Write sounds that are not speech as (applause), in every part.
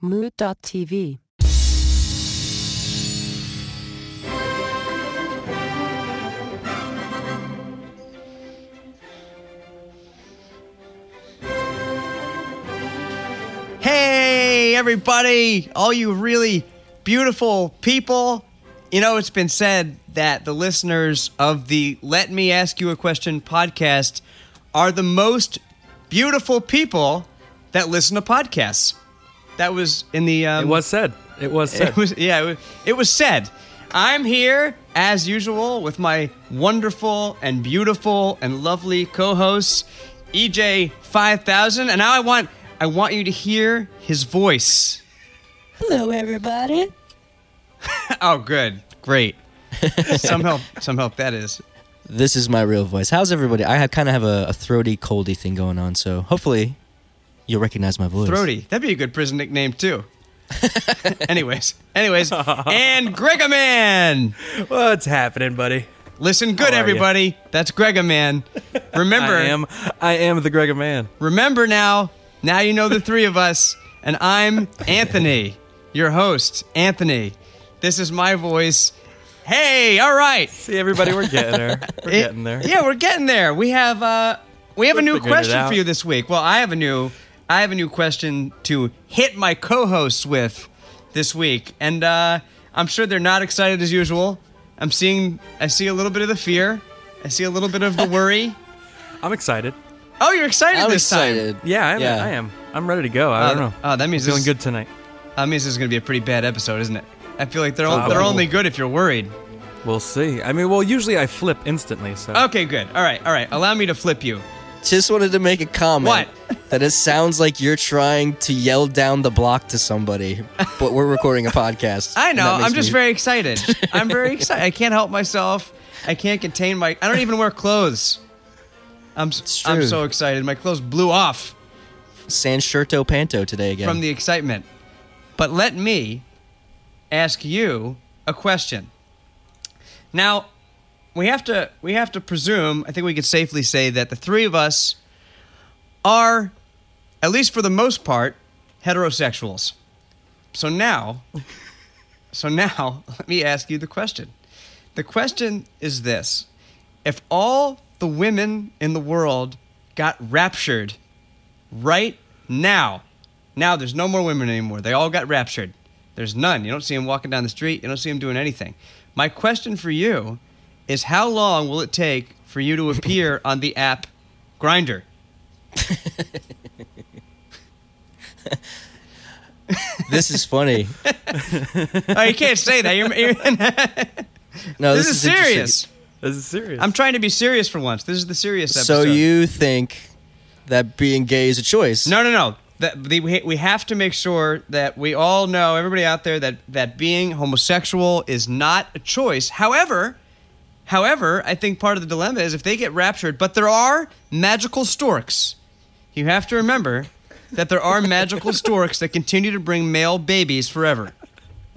Moot.tv. Hey, everybody, all you really beautiful people. You know, it's been said that the listeners of the Let Me Ask You a Question podcast are the most beautiful people that listen to podcasts. That was in the. Um, It was said. It was said. It was yeah. It was, it was said. I'm here as usual with my wonderful and beautiful and lovely co-hosts, EJ Five Thousand, and now I want I want you to hear his voice. Hello, everybody. (laughs) Oh, good, great. some help, some help. That is. This is my real voice. How's everybody? I have kind of have a, a throaty, coldy thing going on, so hopefully you'll recognize my voice. Throaty. That'd be a good prison nickname too. (laughs) anyways, anyways, and Gregaman. What's happening, buddy? Listen good, How are ya? everybody. That's Gregaman. Remember, I am. I am the Gregor man. remember now. Now you know the three of us, and I'm Anthony, your host, Anthony. This is my voice. Hey, all right. See, everybody, we're getting there. (laughs) We're It- getting there. Yeah, we're getting there. We have uh we have a We're new question for you this week. Well, I have a new I have a new question to hit my co-hosts with this week. And uh I'm sure they're not excited as usual. I'm seeing I see a little bit of the fear. I see a little bit of the (laughs) worry. I'm excited. Oh, you're excited I'm this excited. Yeah, I am. Yeah. I am. I'm ready to go. I time. don't Uh, know. Oh, that means I'm feeling good tonight. That means this is going to be a pretty bad episode, isn't it? I feel like they're Uh, they're only good if you're worried. We'll see. I mean, well, usually I flip instantly. So Okay, good. All right. All right. Allow me to flip you. Just wanted to make a comment. What? That it sounds like you're trying to yell down the block to somebody, but we're recording a podcast. (laughs) I know. I'm just me- very excited. I'm very excited. I can't help myself. I can't contain my. I don't even wear clothes. I'm. I'm so excited. My clothes blew off San Shirto Panto today again. from the excitement. But let me ask you a question. Now, we have to. We have to presume. I think we could safely say that the three of us are, at least for the most part, heterosexuals. So now, (laughs) so now, let me ask you the question. The question is this If all the women in the world got raptured right now, now there's no more women anymore, they all got raptured. There's none. You don't see them walking down the street, you don't see them doing anything. My question for you is how long will it take for you to appear on the app Grindr? (laughs) this is funny. Oh, you can't say that. You're, you're- No, this, this, is, interesting. serious. this is serious. I'm trying to be serious for once. This is the serious episode. So you think that being gay is a choice? No, no, no. That the, we, we have to make sure that we all know, everybody out there, that that being homosexual is not a choice. However, however, I think part of the dilemma is if they get raptured, but there are magical storks. You have to remember that there are magical storks that continue to bring male babies forever.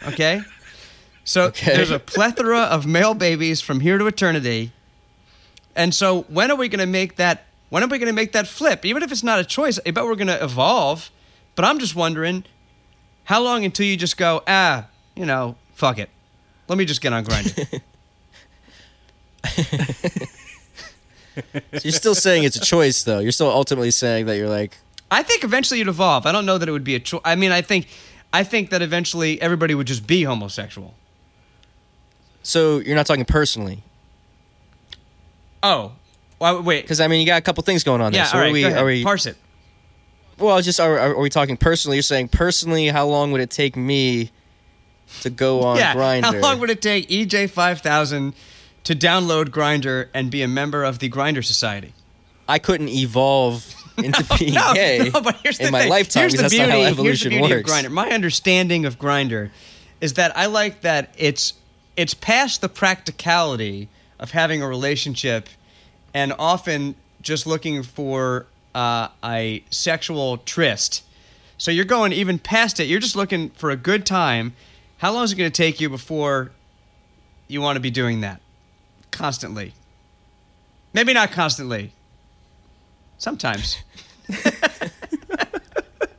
Okay? So Okay. there's a plethora of male babies from here to eternity. And so when are we going to make that when are we going to make that flip? Even if it's not a choice, I bet we're going to evolve. But I'm just wondering how long until you just go, "Ah, you know, fuck it. Let me just get on Grindr." (laughs) You're still saying it's a choice, though. You're still ultimately saying that you're like, I think eventually you'd evolve. I don't know that it would be a choice. I mean, I think I think that eventually everybody would just be homosexual. so you're not talking personally, Oh. Well, wait. because I mean you got a couple things going on there. Yeah, so all right, are we? Are we? Parse it. Well, just are, are we talking personally? You're saying personally, how long would it take me to go on yeah. Grindr? How long would it take EJ5000 to download Grindr and be a member of the Grindr Society? I couldn't evolve (laughs) into being no, gay no, but here's the in my thing. lifetime Here's the that's beauty, not how here's the beauty works. Of Grindr. My understanding of Grindr is that I like that it's it's past the practicality of having a relationship, and often just looking for uh, a sexual tryst. So you're going even past it. You're just looking for a good time. How long is it going to take you before you want to be doing that constantly? Maybe not constantly. Sometimes. (laughs)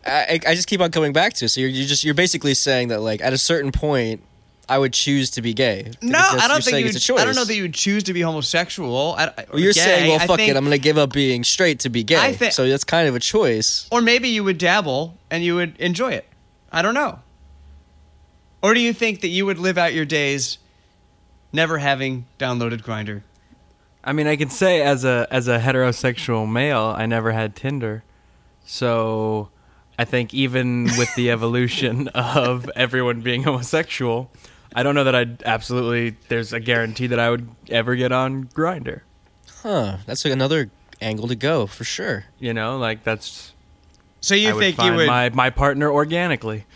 I, I just keep on coming back to. it. So you're, you're just you're basically saying that like at a certain point, I would choose to be gay. No, I don't think you. it's a choice. I don't know that you would choose to be homosexual. I, Well, you're gay. saying, well, fuck think- it, I'm gonna give up being straight to be gay. Thi- so that's kind of a choice. Or maybe you would dabble and you would enjoy it. I don't know. Or do you think that you would live out your days never having downloaded Grindr? I mean, I can say as a as a heterosexual male, I never had Tinder, so I think even with the evolution (laughs) of everyone being homosexual, I don't know that I'd absolutely. There's a guarantee that I would ever get on Grindr. Huh? That's like another angle to go for sure. You know, like that's. So you I would think find you would? my my partner organically. (laughs)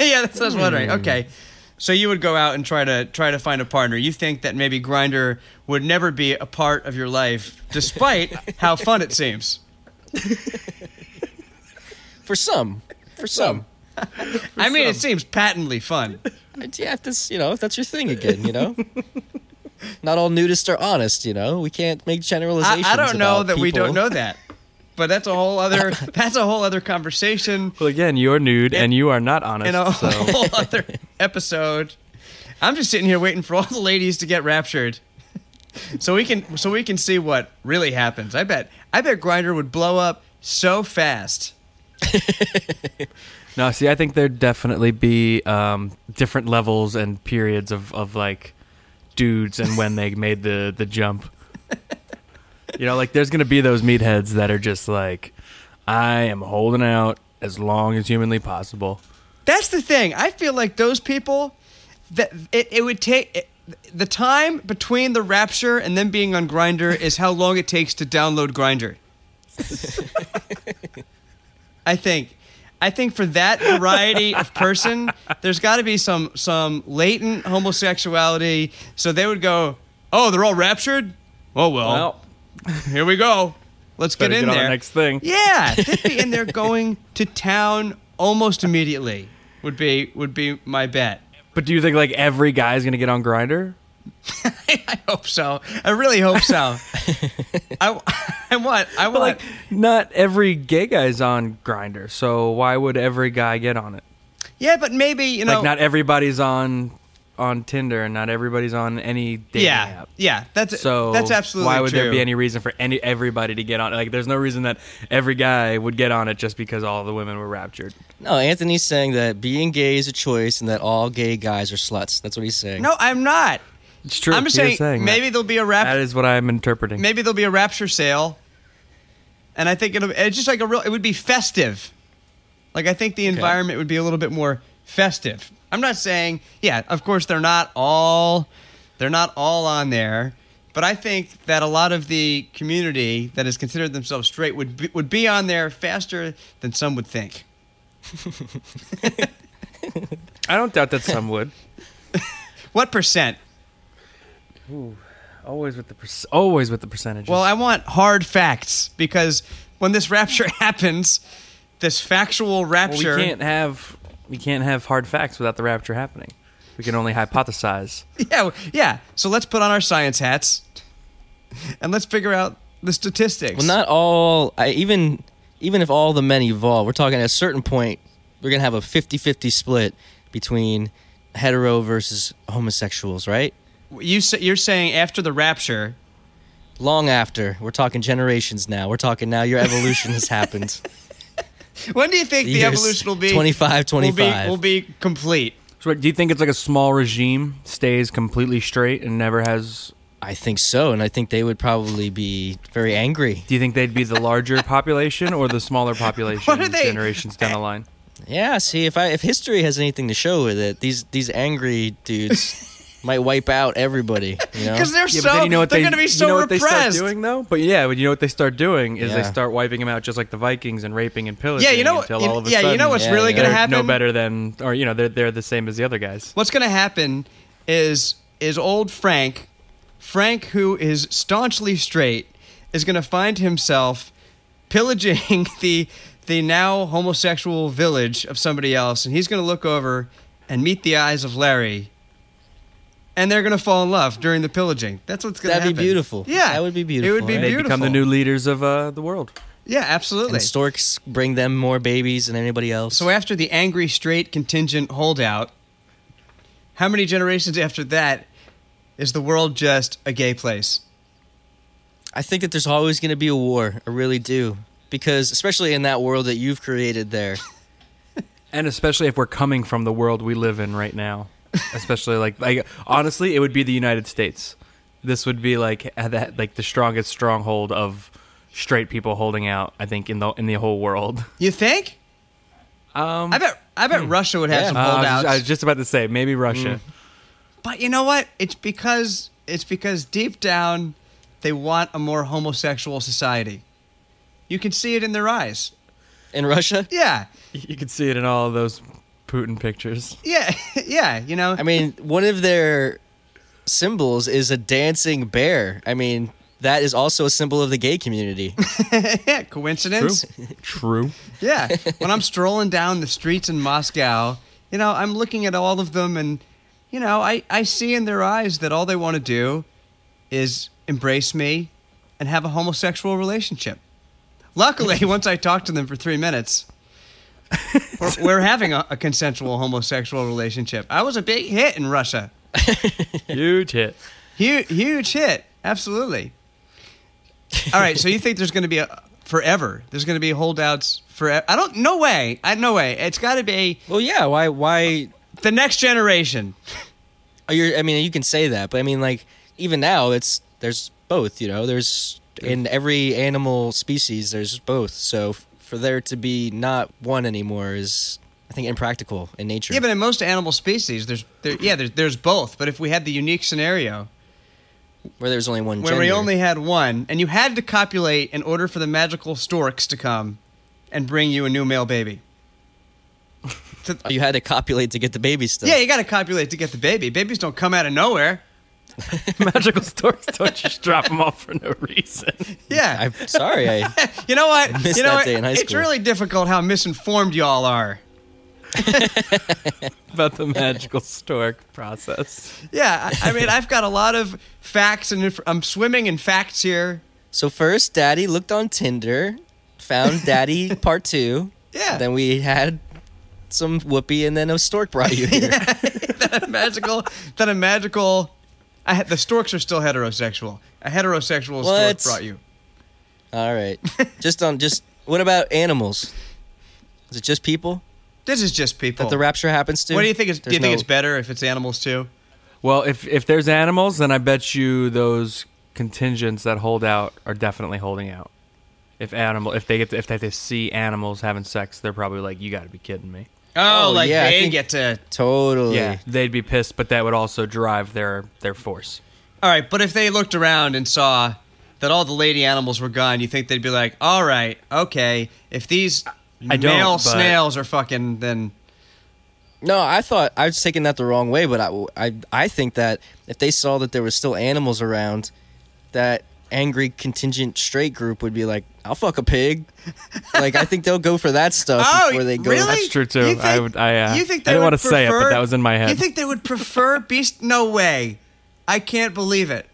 yeah, that's what I was wondering. Okay, so you would go out and try to try to find a partner. You think that maybe Grindr would never be a part of your life, despite (laughs) how fun it seems. For some, for some. (laughs) I mean, it seems patently fun. yeah, if that's you know, if that's your thing again, you know. Not all nudists are honest, you know. We can't make generalizations. I don't know that we don't know that, but that's a whole other (laughs) that's a whole other conversation Well, again, you're nude and you are not honest. in a so. (laughs) whole other episode. I'm just sitting here waiting for all the ladies to get raptured, so we can so we can see what really happens. I bet I bet Grindr would blow up so fast. (laughs) No, see, I think there'd definitely be um, different levels and periods of, of like dudes and when they made the, the jump. You know, like there's gonna be those meatheads that are just like, I am holding out as long as humanly possible. That's the thing. I feel like those people that it, it would take it, the time between the rapture and them being on Grindr is how long it takes to download Grindr. (laughs) I think. I think for that variety of person, there's got to be some some latent homosexuality. So they would go, "Oh, they're all raptured. Oh well, here we go. Let's get in get on there." the next thing. Yeah, (laughs) And they'd be in there going to town almost immediately. Would be would be my bet. But do you think like every guy's gonna get on Grindr? (laughs) I hope so. I really hope so. (laughs) I, I want. I But want. like, not every gay guy's on Grindr, so why would every guy get on it? yeah, but maybe you know. like, not everybody's on on Tinder, and not everybody's on any dating yeah, app. yeah. That's So that's absolutely. why would there be any reason for any everybody to get on? Like, there's no reason that every guy would get on it just because all the women were raptured. No, Anthony's saying that being gay is a choice and that all gay guys are sluts. That's what he's saying. No, I'm not. It's true. I'm just You're saying, that. maybe there'll be a rap. that is what I'm interpreting. maybe there'll be a rapture sale, and I think it'll. It's just like a real. It would be festive. Like I think the environment would be a little bit more festive. I'm not saying, yeah, of course they're not all, they're not all on there, but I think that a lot of the community that has considered themselves straight would be, would be on there faster than some would think. (laughs) I don't doubt that some would. What percent? Always with the per- always with the percentages. Well, I want hard facts because when this rapture (laughs) happens, this factual Well, rapture. we can't have we can't have hard facts without the rapture happening. We can only hypothesize. (laughs) Yeah, yeah. So let's put on our science hats and let's figure out the statistics. Well, not all. I even even if all the men evolve, we're talking at a certain point, we're gonna have a 50-50 split between hetero versus homosexuals, right? you say, you're saying after the rapture. Long after, we're talking generations now. We're talking now. Your evolution has (laughs) happened. When do you think the Years evolution will be 25, Will be, 25. will be complete? So, do you think it's like a small regime stays completely straight and never has? I think so, and I think they would probably be very angry. Do you think they'd be the larger (laughs) population or the smaller population What are they- generations down the line? Yeah, see if I if history has anything to show with it, these these angry dudes (laughs) might wipe out everybody. You (laughs) know, Because they're Yeah, so you know what they're they, going to be you so know what they start repressed. doing though. But yeah, but you know what they start doing is they start wiping them out just like the Vikings and raping and pillaging. Yeah, you know what- until you- all of a yeah, you know what's Yeah, really yeah. going to happen? no better than, or you know, they're they're the same as the other guys. What's going to happen is is old Frank, Frank who is staunchly straight, is going to find himself pillaging (laughs) the the now homosexual village of somebody else, and he's going to look over and meet the eyes of Larry. And they're going to fall in love during the pillaging. That's what's going to happen. That'd be beautiful. Yeah, That would be beautiful. It would be right? They beautiful. become the new leaders of uh, the world. Yeah, absolutely. And storks bring them more babies than anybody else. So after the angry straight contingent holdout, how many generations after that is the world just a gay place? I think that there's always going to be a war. I really do. Because, especially in that world that you've created there. (laughs) And especially if we're coming from the world we live in right now. Especially like like honestly, it would be the United States. This would be like that like the strongest stronghold of straight people holding out, I think in the in the whole world. (laughs) You think? Um I bet. I bet Russia would have Yeah. some uh, I, was holdouts. just, I was just about to say maybe Russia. But you know what? It's because it's because deep down they want a more homosexual society. You can see it in their eyes. In Russia? Yeah. (laughs) You can see it in all of those Putin pictures. Yeah. (laughs) yeah, you know. I mean, one of their symbols is a dancing bear. I mean, that is also a symbol of the gay community. (laughs) yeah, coincidence? True. Yeah. when I'm strolling down the streets in Moscow, you know, I'm looking at all of them and you know, I, I see in their eyes that all they want to do is embrace me and have a homosexual relationship. Luckily, (laughs) once I talked to them for three minutes, we're, we're having a, a consensual homosexual relationship. I was a big hit in Russia. Huge hit. Huge, huge hit. Absolutely. All right, so you think there's going to be a forever? There's going to be holdouts forever? I don't. No way. I no way. It's got to be well, yeah, why why the next generation. Oh, are you I mean, you can say that, but I mean like even now it's there's both, you know. There's in every animal species there's both. So f- for there to be not one anymore is I think impractical in nature. Yeah, but in most animal species, there's there, yeah, there's, there's both. But if we had the unique scenario where there's only one where we only had one, and you had to copulate in order for the magical storks to come and bring you a new male baby. To- (laughs) you had to copulate to get the baby still. yeah, you got to copulate to get the baby. Babies don't come out of nowhere. (laughs) Magical storks don't just drop them off for no reason. Yeah, I'm sorry. I (laughs) you know what? missed you know that what? day in high It's school. really difficult how misinformed y'all are. (laughs) About the magical stork process. Yeah, I, I mean, I've got a lot of facts, and inf- I'm swimming in facts here. So first, Daddy looked on Tinder, found Daddy Part Two. Yeah, Then we had some whoopee, and then a stork brought you here. that a magical, that a magical. I had, the storks are still heterosexual. A heterosexual What? stork brought you. All right. Just on just what about animals? Is it just people This is just people. that the rapture happens to? what do you think? Is, do you There's think no- it's better if it's animals too? Well, if if there's animals, then I bet you those contingents that hold out are definitely holding out. If animal, if they get to, if they see animals having sex, they're probably like, "You got to be kidding me." Oh, Oh, like yeah, I they think- get to. Totally. Yeah, they'd be pissed, but that would also drive their their force. All right, but if they looked around and saw that all the lady animals were gone, you think they'd be like, "All right, okay, if these I don't, male but- snails are fucking, then No, I thought I was taking that the wrong way, but I, I, I think that if they saw that there was still animals around, that angry contingent straight group would be like, "I'll fuck a pig." like I think they'll go for that stuff (laughs) Oh, before they go. really? That's true, too. You I would- I, uh, you think I they didn't wanna say it, but that was in my head. You think they would prefer beast? No way! I can't believe it.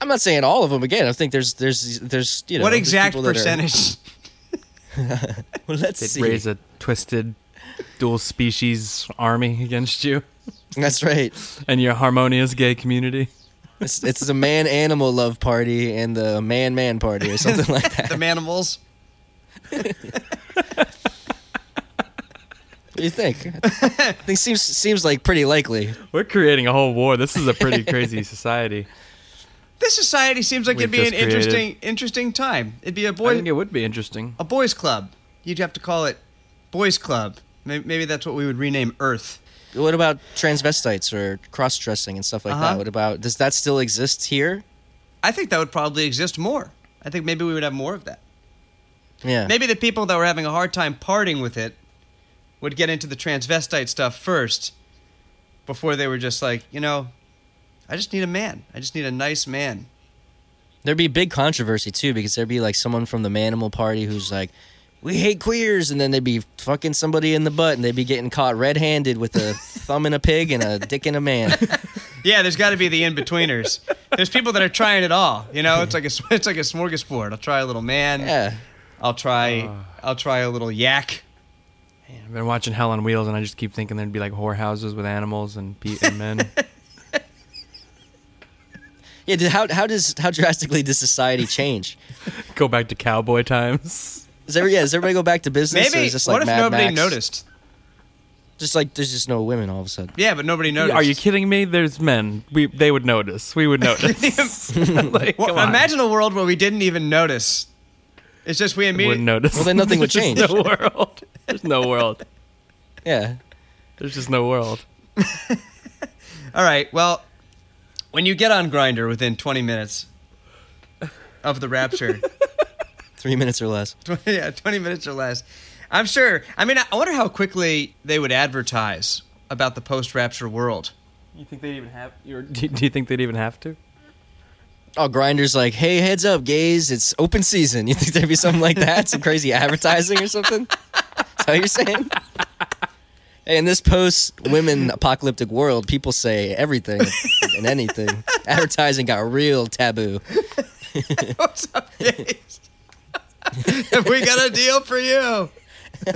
I'm not saying all of them. Again, I think there's there's there's you know what there's exact people that are- percentage? (laughs) well, let's they'd see. raise a twisted dual species army against you That's right. and your harmonious gay community? It's, it's the man animal love party and the man man party or something like (laughs) that. the manimals. What do you think? I think seems seems like pretty likely. We're creating a whole war. This is a pretty crazy (laughs) society. This society seems like it'd be an just created- interesting, interesting time. It'd be a I boy, think it would be interesting. a boys' club. You'd have to call it boys' club. Maybe, maybe that's what we would rename Earth. What about transvestites or cross dressing and stuff like Uh-huh. that? What about does that still exist here? I think that would probably exist more. I think maybe we would have more of that. Yeah. Maybe the people that were having a hard time parting with it would get into the transvestite stuff first before they were just like, you know, I just need a man. I just need a nice man. There'd be big controversy too because there'd be like someone from the Manimal Party who's like, "We hate queers," and then they'd be fucking somebody in the butt, and they'd be getting caught red-handed with a (laughs) thumb in a pig and a dick in a man. (laughs) Yeah, there's got to be the in betweeners. There's people that are trying it all. You know, it's like a (laughs) it's like a smorgasbord. I'll try a little man. Yeah. I'll try uh. I'll try a little yak. I've been watching Hell on Wheels, and I just keep thinking there'd be like whorehouses with animals and, pe- and men. Yeah. Did, how how does how drastically does society change? Go back to cowboy times. Is every yeah? Does everybody go back to business? or Maybe. is this what if Mad nobody Max? noticed? Just like there's just no women all of a sudden. Yeah, but nobody noticed. Are you kidding me? There's men. We they would notice. We would (laughs) notice. (laughs) like, Well, come on. imagine a world where we didn't even notice. It's just we wouldn't immediately. notice. Well, then nothing would (laughs) change. just No world. There's no world. Yeah. There's just no world. All right. Well, when you get on Grindr within 20 minutes of the rapture, Three minutes or less. 20, (laughs) yeah, 20 minutes or less, I'm sure. I mean, I wonder how quickly they would advertise about the post-rapture world. You think they'd even have? You're, do do you think they'd even have to? Oh, Grindr's like, hey, heads up, gays, it's open season. (laughs) You think there'd be something like that? Some crazy advertising or something? Is that what you're saying? Hey, in this post women apocalyptic world, people say everything and anything. (laughs) Advertising got real taboo. What's up, guys? (laughs) we got a deal for you. (laughs)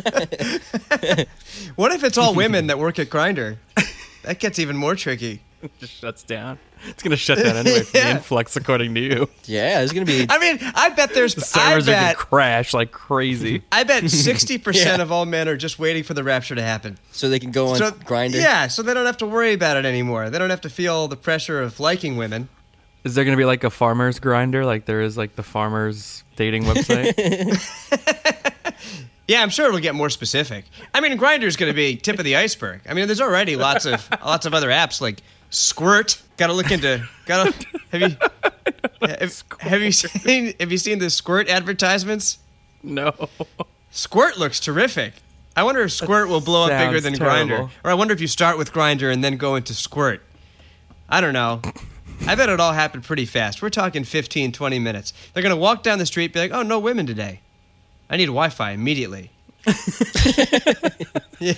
what if it's all women that work at Grindr? That gets even more tricky. just shuts down. It's gonna shut down anyway from (laughs) Yeah. the influx, according to you. Yeah, it's gonna be I mean, I bet there's. The I servers are gonna crash like crazy. I bet sixty percent of all men are just waiting for the rapture to happen. so they can go on So Grindr. Yeah, so they don't have to worry about it anymore. They don't have to feel the pressure of liking women. Is there gonna be like a farmer's grinder, like there is like the farmer's dating website? (laughs) Yeah, I'm sure it'll get more specific. I mean, Grindr's going to be tip of the iceberg. I mean, there's already lots of (laughs) lots of other apps like Squirt. Got to look into. Got to have you have, have you seen have you seen the Squirt advertisements? no. Squirt looks terrific. I wonder if Squirt will blow up bigger than terrible. Grindr, or I wonder if you start with Grindr and then go into Squirt. I don't know. I bet it all happened pretty fast. We're talking 15, 20 minutes. They're going to walk down the street, be like, "Oh, no women today. I need Wi-Fi immediately." (laughs) yeah.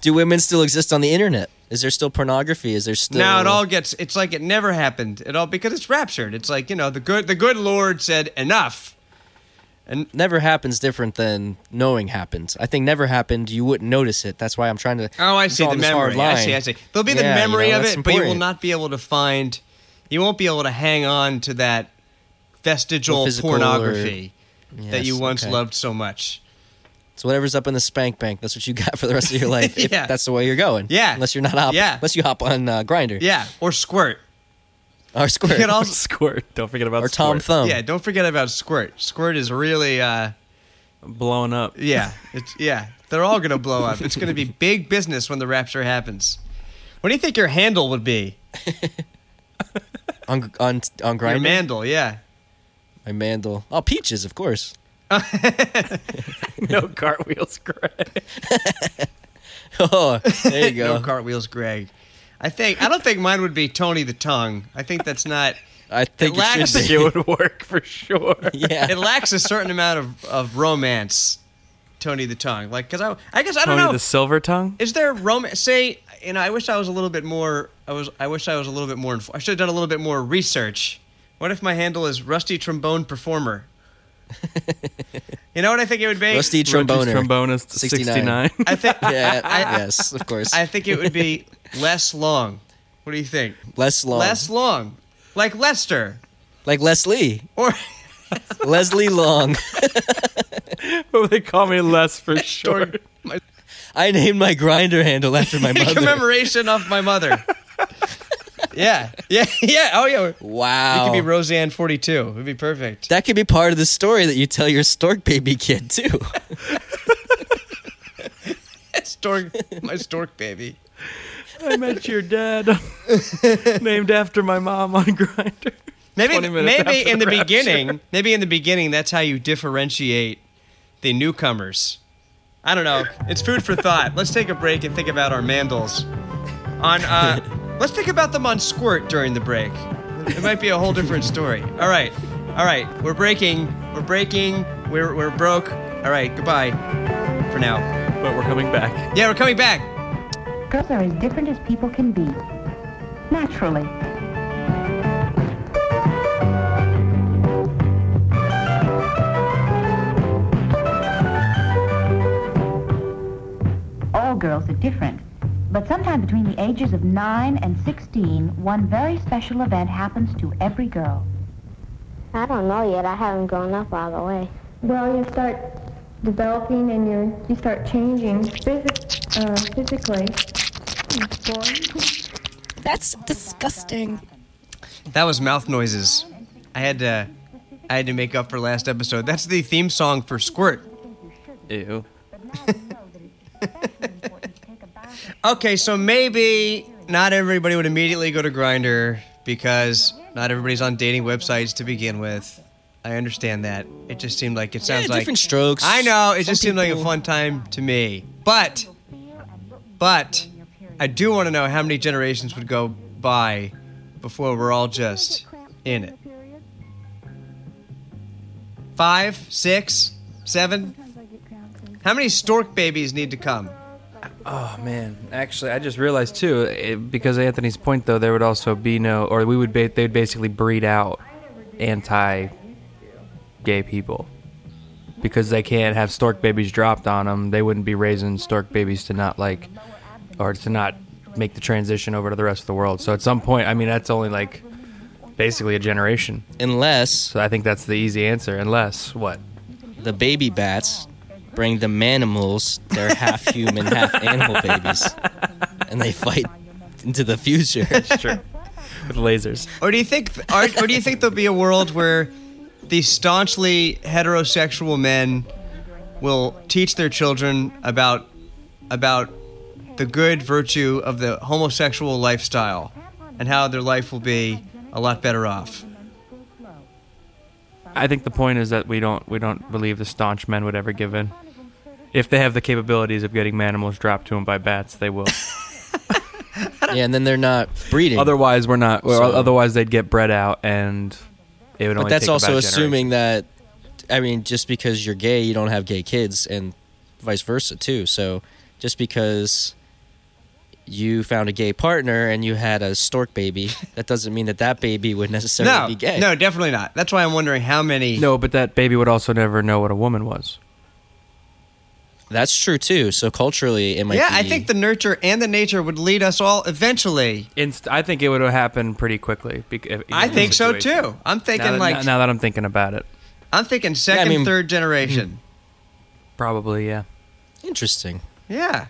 Do women still exist on the internet? Is there still pornography? Is there still Now it all gets. It's like it never happened. at all because it's raptured. It's like you know the good the good Lord said enough. And never happens different than knowing happens. I think never happened, you wouldn't notice it. That's why I'm trying to Oh, I see the memory. I see. I see. There'll be the Yeah, you memory know, of it, but you will not be able to find. You won't be able to hang on to that vestigial physical pornography that you once okay. loved so much. So whatever's up in the spank bank, that's what you got for the rest of your life. (laughs) If that's the way you're going. Yeah. Unless you're not hop. Yeah. Unless you hop on uh, Grindr. Yeah, or Squirt. Or Square. You can (laughs) also, Squirt. Don't forget about or Tom Thumb. yeah, don't forget about Squirt. Squirt is really. uh blowing up. Yeah, (laughs) it's yeah. They're all gonna blow up. It's gonna be big business when the rapture happens. What do you think your handle would be? On on on Your mandel, yeah. My mandel. Oh, peaches, of course. (laughs) no cartwheels, Greg. (laughs) Oh, there you go. No cartwheels, Greg. I think I don't think mine would be Tony the Tongue. I think that's not. I think It it, lacks- should It would work for sure. (laughs) Yeah. It lacks a certain amount of, of romance. Tony the Tongue, like because I I guess I don't Tony know. the silver tongue. Is there romance? Say, you know, I wish I was a little bit more. I was. I wish I was a little bit more. Inf- I should have done a little bit more research. What if my handle is Rusty Trombone Performer? (laughs) you know what I think it would be? Rusty Roach's tromboner. trombonist 69. 69. I think. (laughs) Yeah. I, yes, of course. I think it would be less long. What do you think? less long. Less long, like Lester like Leslie. or Leslie Long. (laughs) What they call me less for or short. my I named my grinder handle after my (laughs) in mother. commemoration of my mother. (laughs) yeah, yeah, yeah. Oh yeah. wow. It could be Roseanne forty two. It'd be perfect. that could be part of the story that you tell your stork baby kid too. (laughs) Stork, my stork baby. I met your dad, named after my mom on Grindr. Maybe maybe in the, the beginning, maybe in the beginning, that's how you differentiate the newcomers. I don't know. It's food for thought. Let's take a break and think about our mandals. On uh, let's think about them on Squirt during the break. It might be a whole different story. All right, all right. We're breaking. We're breaking. We're we're broke. All right. Goodbye for now. But we're coming back. Yeah, we're coming back. Girls are as different as people can be. Naturally. Different. But sometime between the ages of 9 and 16, one very special event happens to every girl. I don't know yet. I haven't grown up all the way. Well, you start developing and you you start changing physic, uh, physically. Boy. That's disgusting. That was mouth noises. I had to I had to make up for last episode. That's the theme song for Squirt. Ew. (laughs) Okay, so maybe not everybody would immediately go to Grindr because not everybody's on dating websites to begin with. I understand that. It just seemed like it sounds Yeah, like different strokes. I know. It just seemed like a fun time to me. But but I do want to know how many generations would go by before we're all just in it. Five, six, seven. How many stork babies need to come? Oh man, actually, I just realized too, it, because of Anthony's point though, there would also be no, or we would ba- they'd basically breed out anti-gay people because they can't have stork babies dropped on them. They wouldn't be raising stork babies to not like, or to not make the transition over to the rest of the world. So at some point, I mean, that's only like basically a generation. Unless So I think that's the easy answer. Unless what? the baby bats bring the manimals, they're half (laughs) human, half animal babies, and they fight into the future. Sure. (laughs) With lasers. Or do you think, or, or do you think there'll be a world where the staunchly heterosexual men will teach their children about about the good virtue of the homosexual lifestyle and how their life will be a lot better off? I think the point is that we don't we don't believe the staunch men would ever give in. If they have the capabilities of getting manimals dropped to them by bats, they will. (laughs) yeah, and then they're not breeding. otherwise, we're not. Well, So- otherwise, they'd get bred out, and it would but only. that's take also about a assuming that, I mean, just because you're gay, you don't have gay kids, and vice versa too. So just because you found a gay partner and you had a stork baby, (laughs) that doesn't mean that that baby would necessarily No, be gay. no, definitely not. That's why I'm wondering how many. No, but that baby would also never know what a woman was. That's true too. So culturally, it might. yeah, I think the nurture and the nature would lead us all eventually. Inst- I think it would happen pretty quickly. bec- if- I think so too. I'm Now thinking that, like now, now that I'm thinking about it, I'm thinking second, mean- third generation. (laughs) probably yeah. interesting. Yeah.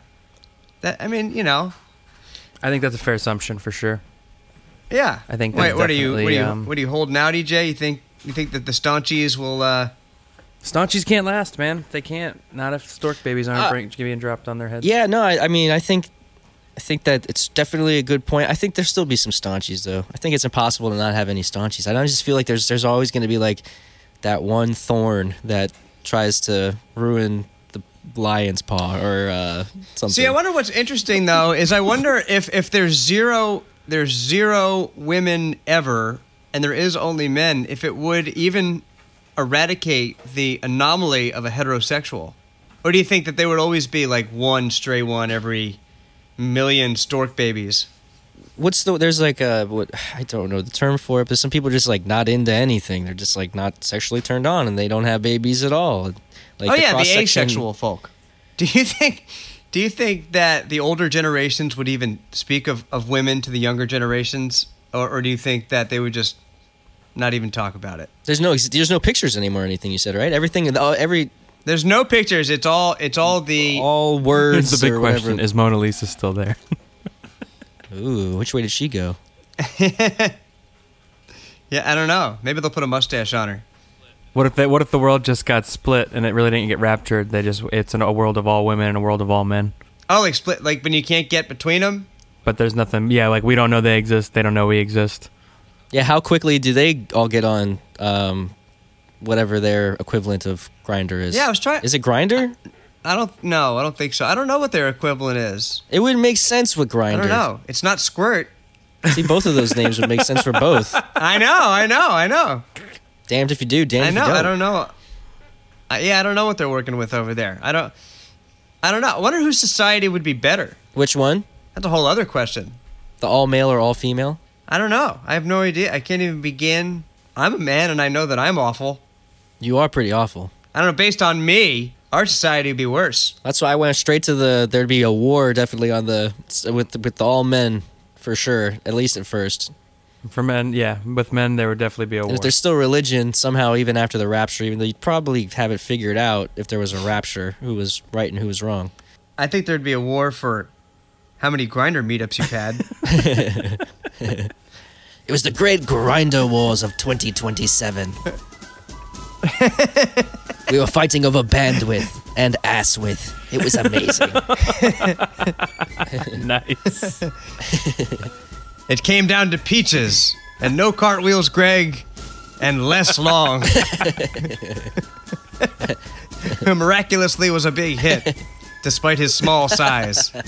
That I mean, you know, I think that's a fair assumption for sure. yeah. I think Wait, what are you? What are you? um, what are you holding out, EJ? You think you think that the staunchies will? uh Staunchies can't last, man. They can't. Not if stork babies aren't Uh, bring, being dropped on their heads. Yeah, no, I, I mean, I think, I think that it's definitely a good point. I think there'll still be some staunchies though. I think it's impossible to not have any staunchies. I don't just feel like there's there's always going to be like that one thorn that tries to ruin the lion's paw or uh, something. See, I wonder what's interesting though is I wonder if if there's zero there's zero women ever and there is only men, if it would even eradicate the anomaly of a heterosexual, or do you think that there would always be like one stray one every million stork babies? What's the? There's like a what I don't know the term for it, but some people are just like not into anything. They're just like not sexually turned on, and they don't have babies at all. Like oh yeah, the asexual folk. Do you think? Do you think that the older generations would even speak of, of women to the younger generations, or, or do you think that they would just not even talk about it? There's no there's no pictures anymore. or Anything you said, right? Everything, every There's no pictures. It's all it's all the all words. Here's (laughs) the big or whatever. question: Is Mona Lisa still there? (laughs) Ooh, which way did she go? (laughs) yeah. I don't know. Maybe they'll put a mustache on her. What if they, What if the world just got split and it really didn't get raptured? They just it's an, a world of all women and a world of all men. Oh, like split like when you can't get between them. But there's nothing. Yeah, like we don't know they exist. They don't know we exist. Yeah, how quickly do they all get on um, whatever their equivalent of grinder is? Yeah, I was trying. Is it grinder? I don't know. I don't think so. I don't know what their equivalent is. It would make sense with grinder. I don't know. It's not squirt. (laughs) See, both of those names would make sense for both. (laughs) I know. I know. I know. Damned if you do, damned I if know. you don't. I don't know. I, yeah, I don't know what they're working with over there. I don't. I don't know. I wonder whose society would be better. Which one? That's a whole other question. The all male or all female? I don't know. I have no idea. I can't even begin. I'm a man, and I know that I'm awful. You are pretty awful. I don't know. Based on me, our society would be worse. That's why I went straight to the. There'd be a war definitely on the with with all men for sure. At least at first. For men, yeah, with men there would definitely be a war. if there's still religion somehow, even after the rapture, even though you'd probably have it figured out if there was a rapture, who was right and who was wrong. I think there'd be a war for how many grinder meetups you've had. (laughs) It was the Great Grindr Wars of 2027. (laughs) we were fighting over bandwidth and ass width. It was amazing. (laughs) nice. it came down to peaches and no cartwheels, Greg, and less long. Who miraculously was a big hit, despite his small (laughs) size. (laughs)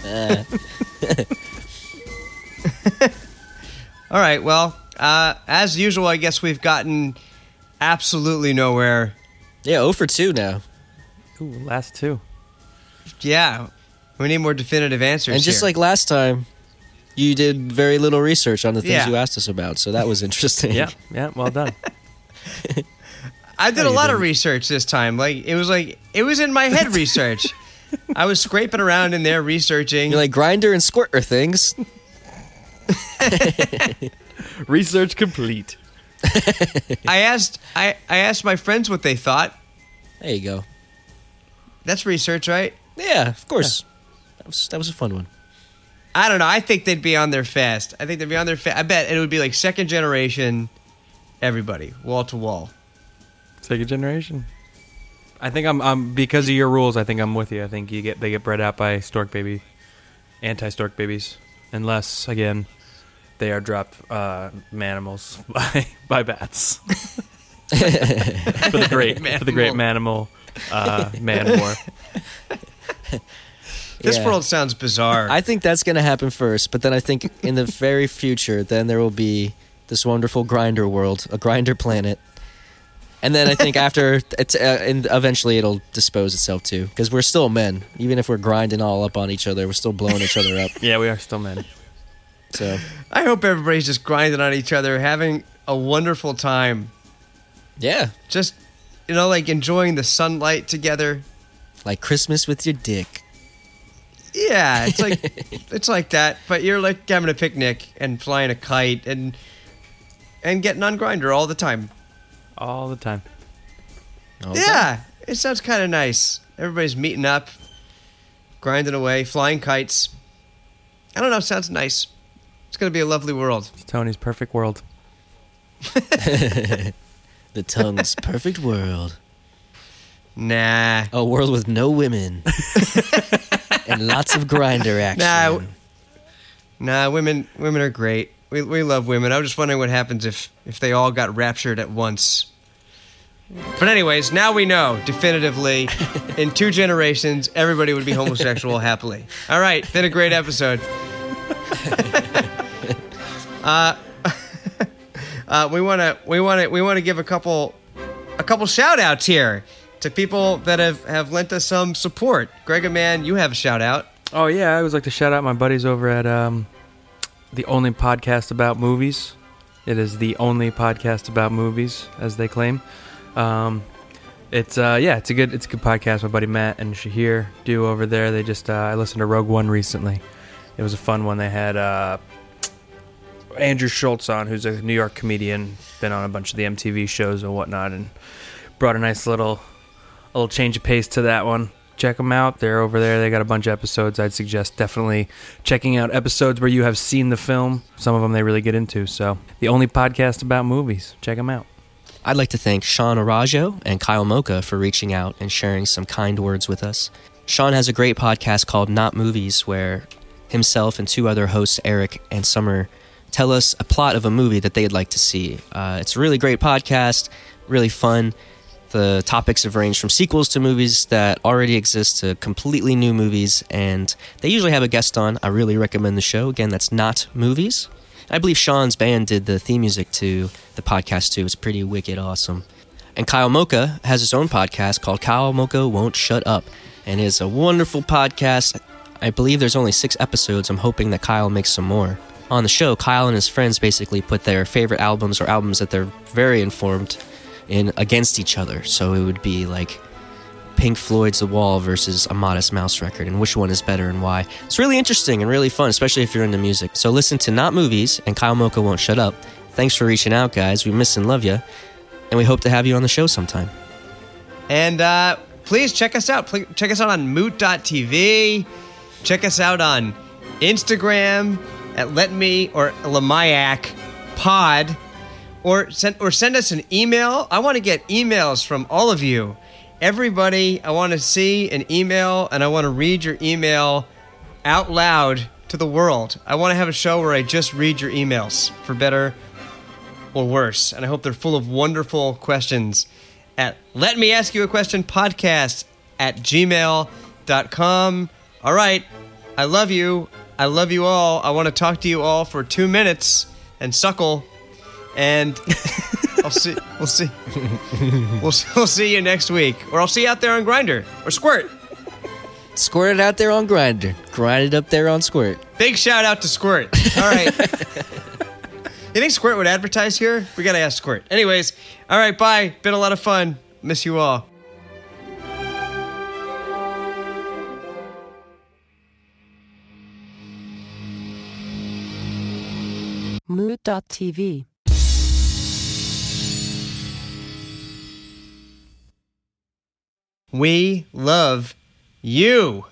All right, well, uh, as usual, I guess we've gotten absolutely nowhere. yeah, 0 for 2 now. Ooh, last two. Yeah, we need more definitive answers. And just here. like last time, you did very little research on the things Yeah. you asked us about, so that was interesting. Yeah, yeah, well done. (laughs) I did No, a lot of didn't. research this time. Like it was like it was in my head research. I was scraping around in there researching. You're like grinder and squirt squirter things. (laughs) Research complete. I asked I, I asked my friends what they thought. There you go. That's research, right? Yeah, of course. That was that was a fun one. I don't know. I think they'd be on there fast. I think they'd be on there fast. I bet it would be like second generation everybody, wall to wall. Second generation. I think I'm, I'm because of your rules. I think I'm with you. I think you get they get bred out by stork baby, anti stork babies, unless again they are dropped uh, manimals (laughs) by by bats (laughs) for the great for the great manimal uh, man war. This Yeah. world sounds bizarre. I think that's going to happen first, but then I think in the very future, then there will be this wonderful grinder world, a grinder planet. And then I think (laughs) after it's uh, and eventually it'll dispose itself too because we're still men even if we're grinding all up on each other we're still blowing each other up (laughs) Yeah, we are still men. so I hope everybody's just grinding on each other, having a wonderful time. yeah Just you know, like enjoying the sunlight together. like Christmas with your dick Yeah, it's like (laughs) it's like that, but you're like having a picnic and flying a kite and and getting on grinder all the time. All the time. Okay. Yeah, it sounds kind of nice. Everybody's meeting up, grinding away, flying kites. I don't know, sounds nice. It's gonna be a lovely world. It's Tony's perfect world. (laughs) (laughs) the tongue's perfect world Nah, a world with no women (laughs) and lots of grinder action Nah, nah, women women are great. We we love women. I was just wondering what happens if if they all got raptured at once. But anyways, now we know definitively (laughs) in two generations everybody would be homosexual happily. All right, been a great episode. (laughs) uh, (laughs) uh, we want to we want to we want to give a couple a couple shout outs here to people that have have lent us some support. Greg and man, you have a shout out. Oh yeah, I always like to shout out my buddies over at um, the only podcast about movies. It is the only podcast about movies, as they claim. Um, it's uh, yeah, it's a good it's a good podcast. My buddy Matt and Shahir do over there. They just uh, I listened to Rogue One recently. It was a fun one. They had uh, Andrew Schulz on, who's a New York comedian, been on a bunch of the MTV shows and whatnot, and brought a nice little a little change of pace to that one. Check them out. They're over there. They got a bunch of episodes. I'd suggest definitely checking out episodes where you have seen the film. Some of them they really get into. So, the only podcast about movies. Check them out. I'd like to thank Sean Arajo and Kyle Mocha for reaching out and sharing some kind words with us. Sean has a great podcast called Not Movies, where himself and two other hosts, Eric and Summer, tell us a plot of a movie that they'd like to see. Uh, it's a really great podcast, really fun. The topics have ranged from sequels to movies that already exist to completely new movies, and they usually have a guest on. I really recommend the show. Again, that's Not Movies. I believe Sean's band did the theme music to the podcast too. It's pretty wicked awesome. And Kyle Mocha has his own podcast called Kyle Mocha Won't Shut Up, and it's a wonderful podcast. I believe there's only six episodes. I'm hoping that Kyle makes some more. On the show, Kyle and his friends basically put their favorite albums or albums that they're very informed in against each other. So it would be like Pink Floyd's The Wall versus a Modest Mouse record and which one is better and why. It's really interesting and really fun, especially if you're into music. So listen to Not Movies and Kyle Mocha Won't Shut Up. Thanks for reaching out, guys. We miss and love you. And we hope to have you on the show sometime. And uh, please check us out. Pl- check us out on moot.tv. Check us out on Instagram at Let Me or Lamayak Pod. Or send or send us an email. I want to get emails from all of you. Everybody, I want to see an email and I want to read your email out loud to the world. I want to have a show where I just read your emails for better or worse. And I hope they're full of wonderful questions at let me ask you a question podcast at gmail.com. All right. I love you. I love you all. I want to talk to you all for two minutes and suckle. And I'll see. We'll see. We'll, we'll see you next week, or I'll see you out there on Grindr or Squirt. Squirt it out there on Grindr. Grind it up there on Squirt. Big shout out to Squirt. All right. you think Squirt would advertise here? We gotta ask Squirt. Anyways, all right. Bye. Been a lot of fun. Miss you all. Moot.tv. We love you.